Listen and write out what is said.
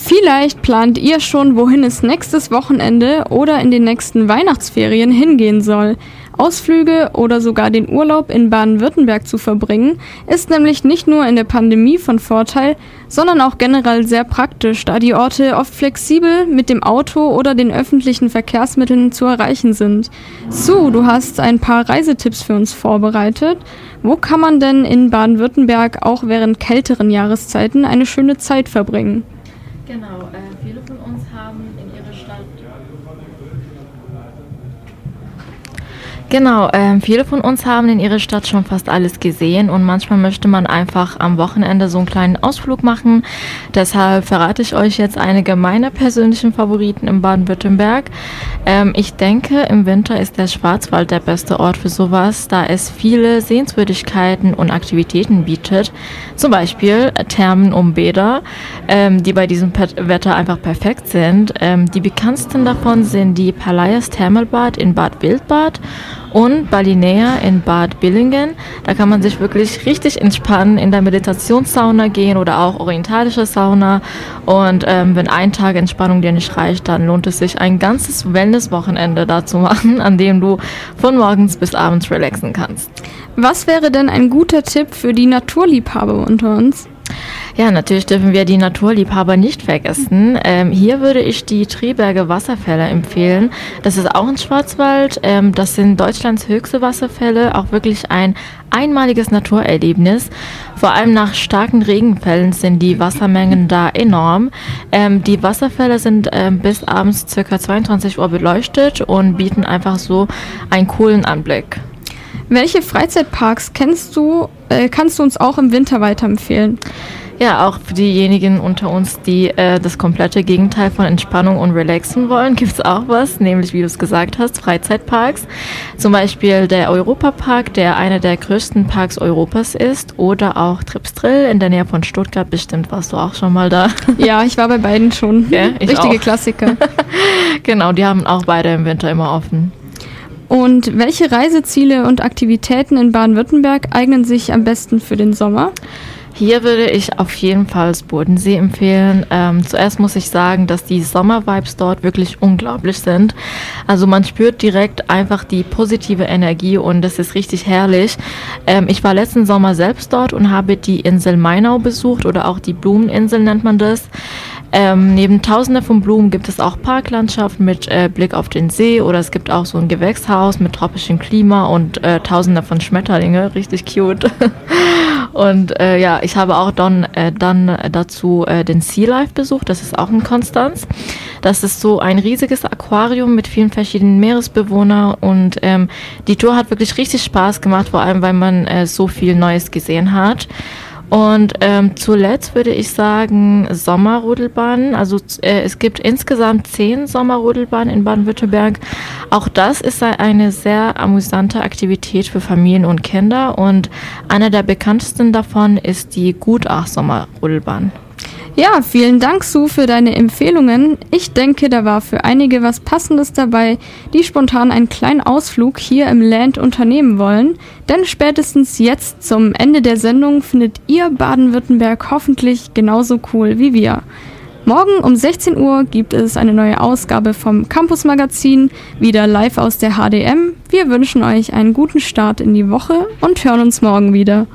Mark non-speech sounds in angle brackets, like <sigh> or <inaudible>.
Vielleicht plant ihr schon, wohin es nächstes Wochenende oder in den nächsten Weihnachtsferien hingehen soll. Ausflüge oder sogar den Urlaub in Baden-Württemberg zu verbringen, ist nämlich nicht nur in der Pandemie von Vorteil, sondern auch generell sehr praktisch, da die Orte oft flexibel mit dem Auto oder den öffentlichen Verkehrsmitteln zu erreichen sind. Sue, du hast ein paar Reisetipps für uns vorbereitet. Wo kann man denn in Baden-Württemberg auch während kälteren Jahreszeiten eine schöne Zeit verbringen? Genau, äh, viele von uns haben in ihrer Stadt. Genau, äh, viele von uns haben in ihrer Stadt schon fast alles gesehen und manchmal möchte man einfach am Wochenende so einen kleinen Ausflug machen. Deshalb verrate ich euch jetzt einige meiner persönlichen Favoriten in Baden-Württemberg. Ähm, ich denke, im Winter ist der Schwarzwald der beste Ort für sowas, da es viele Sehenswürdigkeiten und Aktivitäten bietet. Zum Beispiel Thermen und Bäder, ähm, die bei diesem Wetter einfach perfekt sind. Ähm, die bekanntesten davon sind die Palais Thermalbad in Bad Wildbad und Balinea in Bad Billingen. Da kann man sich wirklich richtig entspannen, in der Meditationssauna gehen oder auch orientalische Sauna. Und ähm, wenn ein Tag Entspannung dir nicht reicht, dann lohnt es sich, ein ganzes Wellness-Wochenende da zu <laughs> machen, an dem du von morgens bis abends relaxen kannst. Was wäre denn ein guter Tipp für die Naturliebhaber unter uns? Ja, natürlich dürfen wir die Naturliebhaber nicht vergessen. Ähm, hier würde ich die Triberge Wasserfälle empfehlen. Das ist auch ein Schwarzwald. Ähm, das sind Deutschlands höchste Wasserfälle. Auch wirklich ein einmaliges Naturerlebnis. Vor allem nach starken Regenfällen sind die Wassermengen da enorm. Ähm, die Wasserfälle sind ähm, bis abends ca. 22 Uhr beleuchtet und bieten einfach so einen coolen Anblick. Welche Freizeitparks kennst du, äh, kannst du uns auch im Winter weiterempfehlen? Ja, auch für diejenigen unter uns, die äh, das komplette Gegenteil von Entspannung und Relaxen wollen, <laughs> gibt es auch was, nämlich wie du es gesagt hast, Freizeitparks. Zum Beispiel der Europapark, der einer der größten Parks Europas ist, oder auch Tripsdrill in der Nähe von Stuttgart. Bestimmt warst du auch schon mal da. <laughs> Ja, ich war bei beiden schon. Ja, Richtige auch. Klassiker. <laughs> genau, die haben auch beide im Winter immer offen. Und welche Reiseziele und Aktivitäten in Baden-Württemberg eignen sich am besten für den Sommer? Hier würde ich auf jeden Fall das Bodensee empfehlen. Ähm, zuerst muss ich sagen, dass die Sommervibes dort wirklich unglaublich sind. Also man spürt direkt einfach die positive Energie und das ist richtig herrlich. Ähm, ich war letzten Sommer selbst dort und habe die Insel Mainau besucht oder auch die Blumeninsel nennt man das. Ähm, neben Tausende von Blumen gibt es auch Parklandschaften mit äh, Blick auf den See oder es gibt auch so ein Gewächshaus mit tropischem Klima und äh, Tausende von Schmetterlinge, richtig cute. <laughs> und äh, ja, ich habe auch dann, äh, dann dazu äh, den Sea Life besucht, das ist auch in Konstanz. Das ist so ein riesiges Aquarium mit vielen verschiedenen Meeresbewohnern und ähm, die Tour hat wirklich richtig Spaß gemacht, vor allem weil man äh, so viel Neues gesehen hat. Und ähm, zuletzt würde ich sagen Sommerrodelbahnen. Also äh, es gibt insgesamt zehn Sommerrodelbahnen in Baden-Württemberg. Auch das ist eine sehr amüsante Aktivität für Familien und Kinder. Und einer der bekanntesten davon ist die Gutach Sommerrodelbahn. Ja, vielen Dank, Sue, für deine Empfehlungen. Ich denke, da war für einige was Passendes dabei, die spontan einen kleinen Ausflug hier im Land unternehmen wollen. Denn spätestens jetzt zum Ende der Sendung findet ihr Baden-Württemberg hoffentlich genauso cool wie wir. Morgen um 16 Uhr gibt es eine neue Ausgabe vom Campus Magazin, wieder live aus der HDM. Wir wünschen euch einen guten Start in die Woche und hören uns morgen wieder.